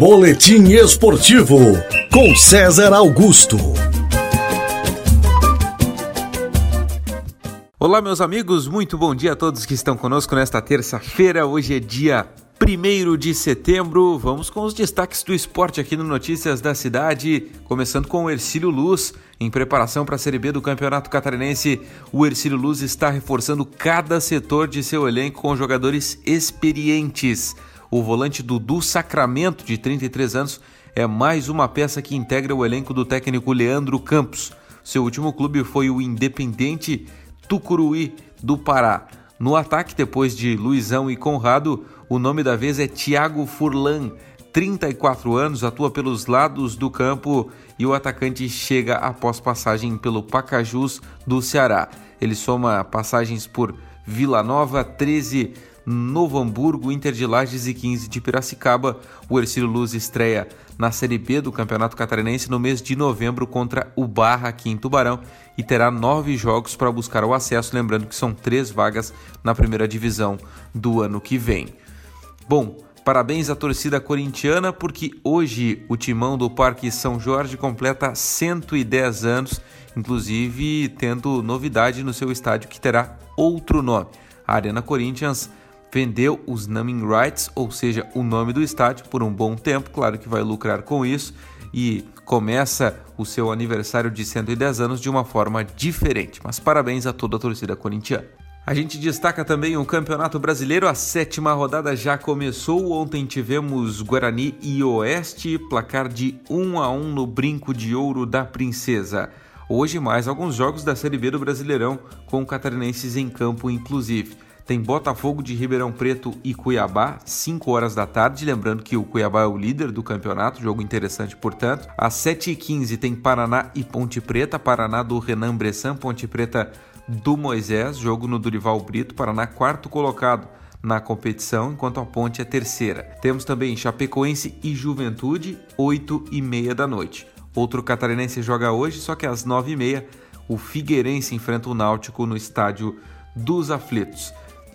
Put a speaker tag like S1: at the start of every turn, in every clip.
S1: Boletim Esportivo com César Augusto.
S2: Olá, meus amigos, muito bom dia a todos que estão conosco nesta terça-feira. Hoje é dia 1 de setembro. Vamos com os destaques do esporte aqui no Notícias da Cidade, começando com o Ercílio Luz. Em preparação para a Série B do Campeonato Catarinense, o Ercílio Luz está reforçando cada setor de seu elenco com jogadores experientes. O volante Dudu Sacramento, de 33 anos, é mais uma peça que integra o elenco do técnico Leandro Campos. Seu último clube foi o Independente Tucuruí do Pará. No ataque, depois de Luizão e Conrado, o nome da vez é Thiago Furlan. 34 anos, atua pelos lados do campo e o atacante chega após passagem pelo Pacajus do Ceará. Ele soma passagens por Vila Nova, 13 Novo Hamburgo, Inter de Lages e 15 de Piracicaba. O Ercílio Luz estreia na Série B do Campeonato Catarinense no mês de novembro contra o Barra aqui em Tubarão e terá nove jogos para buscar o acesso, lembrando que são três vagas na primeira divisão do ano que vem. Bom, parabéns à torcida corintiana porque hoje o timão do Parque São Jorge completa 110 anos, inclusive tendo novidade no seu estádio que terá outro nome. A Arena Corinthians vendeu os naming rights, ou seja, o nome do estádio, por um bom tempo. Claro que vai lucrar com isso e começa o seu aniversário de 110 anos de uma forma diferente. Mas parabéns a toda a torcida corintiana. A gente destaca também o Campeonato Brasileiro, a sétima rodada já começou. Ontem tivemos Guarani e Oeste, placar de 1 a 1 no Brinco de Ouro da Princesa. Hoje mais alguns jogos da Série B do Brasileirão, com catarinenses em campo inclusive. Tem Botafogo de Ribeirão Preto e Cuiabá, 5 horas da tarde. Lembrando que o Cuiabá é o líder do campeonato, jogo interessante, portanto. Às 7h15 tem Paraná e Ponte Preta, Paraná do Renan Bressan, Ponte Preta do Moisés, jogo no Durival Brito, Paraná quarto colocado na competição, enquanto a Ponte é terceira. Temos também Chapecoense e Juventude, 8 e meia da noite. Outro catarinense joga hoje, só que às 9 e meia o Figueirense enfrenta o Náutico no estádio dos Aflitos.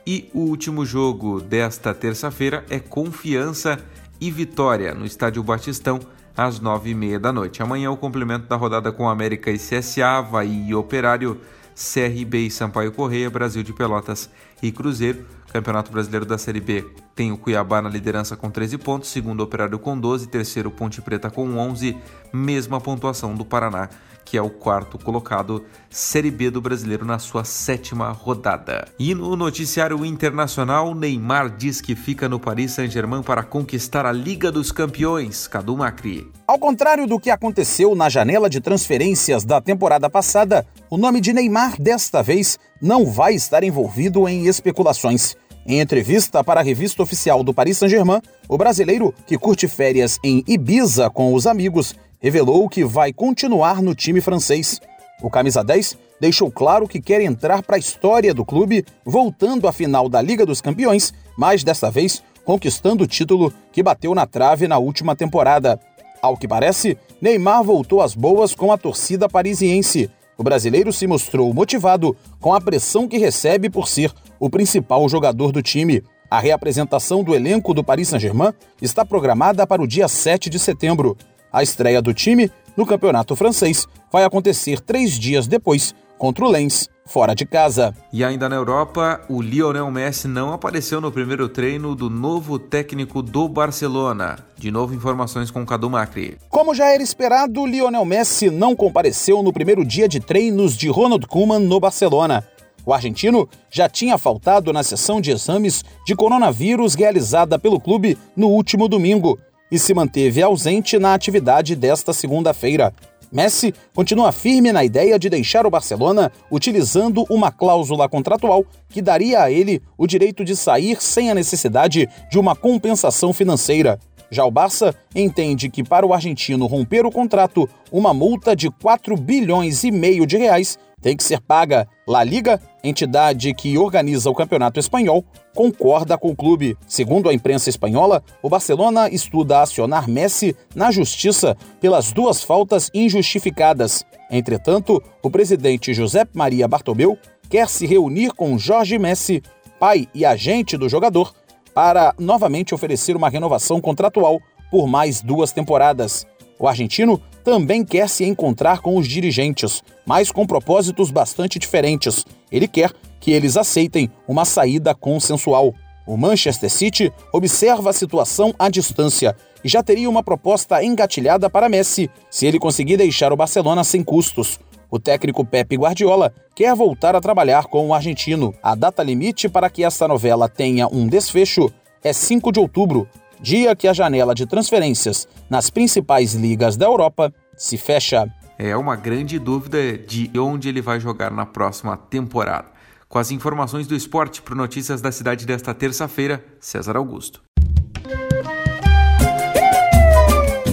S2: E o último jogo desta terça-feira é Confiança e Vitória, no Estádio Batistão, às nove e meia da noite. Amanhã o complemento da rodada com América e CSA, Havaí e Operário, CRB e Sampaio Correia, Brasil de Pelotas e Cruzeiro. Campeonato Brasileiro da Série B tem o Cuiabá na liderança com 13 pontos, segundo Operário com 12, terceiro Ponte Preta com 11, mesma pontuação do Paraná que é o quarto colocado Série B do Brasileiro na sua sétima rodada. E no noticiário internacional, Neymar diz que fica no Paris Saint-Germain para conquistar a Liga dos Campeões. Cadu Macri.
S3: Ao contrário do que aconteceu na janela de transferências da temporada passada, o nome de Neymar desta vez não vai estar envolvido em especulações. Em entrevista para a revista oficial do Paris Saint-Germain, o brasileiro, que curte férias em Ibiza com os amigos, revelou que vai continuar no time francês. O camisa 10 deixou claro que quer entrar para a história do clube, voltando à final da Liga dos Campeões, mas dessa vez conquistando o título que bateu na trave na última temporada. Ao que parece, Neymar voltou às boas com a torcida parisiense. O brasileiro se mostrou motivado com a pressão que recebe por ser o principal jogador do time. A reapresentação do elenco do Paris Saint-Germain está programada para o dia 7 de setembro. A estreia do time no campeonato francês vai acontecer três dias depois, contra o Lens, fora de casa.
S2: E ainda na Europa, o Lionel Messi não apareceu no primeiro treino do novo técnico do Barcelona. De novo, informações com Cadu Macri.
S3: Como já era esperado, Lionel Messi não compareceu no primeiro dia de treinos de Ronald Koeman no Barcelona. O argentino já tinha faltado na sessão de exames de coronavírus realizada pelo clube no último domingo e se manteve ausente na atividade desta segunda-feira. Messi continua firme na ideia de deixar o Barcelona utilizando uma cláusula contratual que daria a ele o direito de sair sem a necessidade de uma compensação financeira. Já o Barça entende que para o argentino romper o contrato, uma multa de 4 bilhões e meio de reais tem que ser paga. La Liga, entidade que organiza o campeonato espanhol, concorda com o clube. Segundo a imprensa espanhola, o Barcelona estuda acionar Messi na justiça pelas duas faltas injustificadas. Entretanto, o presidente José Maria Bartomeu quer se reunir com Jorge Messi, pai e agente do jogador, para novamente oferecer uma renovação contratual por mais duas temporadas. O argentino também quer se encontrar com os dirigentes, mas com propósitos bastante diferentes. Ele quer que eles aceitem uma saída consensual. O Manchester City observa a situação à distância e já teria uma proposta engatilhada para Messi se ele conseguir deixar o Barcelona sem custos. O técnico Pepe Guardiola quer voltar a trabalhar com o argentino. A data limite para que esta novela tenha um desfecho é 5 de outubro, dia que a janela de transferências nas principais ligas da Europa se fecha.
S2: É uma grande dúvida de onde ele vai jogar na próxima temporada. Com as informações do esporte para Notícias da Cidade desta terça-feira, César Augusto.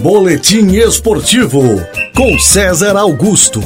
S1: Boletim Esportivo com César Augusto.